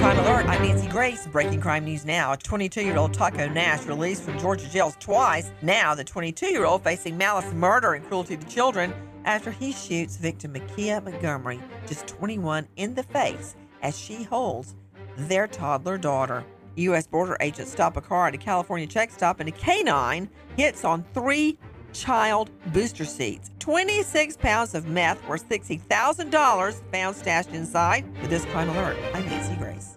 Crime alert, I'm Nancy Grace. Breaking crime news now. 22 year old Taco Nash released from Georgia jails twice. Now, the 22 year old facing malice murder and cruelty to children after he shoots victim Makia Montgomery, just 21, in the face as she holds their toddler daughter. U.S. border agents stop a car at a California check stop and a canine hits on three child booster seats. 26 pounds of meth worth $60,000 found stashed inside. With this crime alert, I'm Nancy Grace.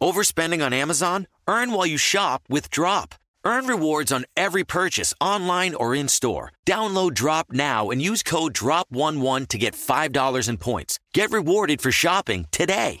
Overspending on Amazon? Earn while you shop with Drop. Earn rewards on every purchase online or in store. Download Drop now and use code DROP11 to get $5 in points. Get rewarded for shopping today.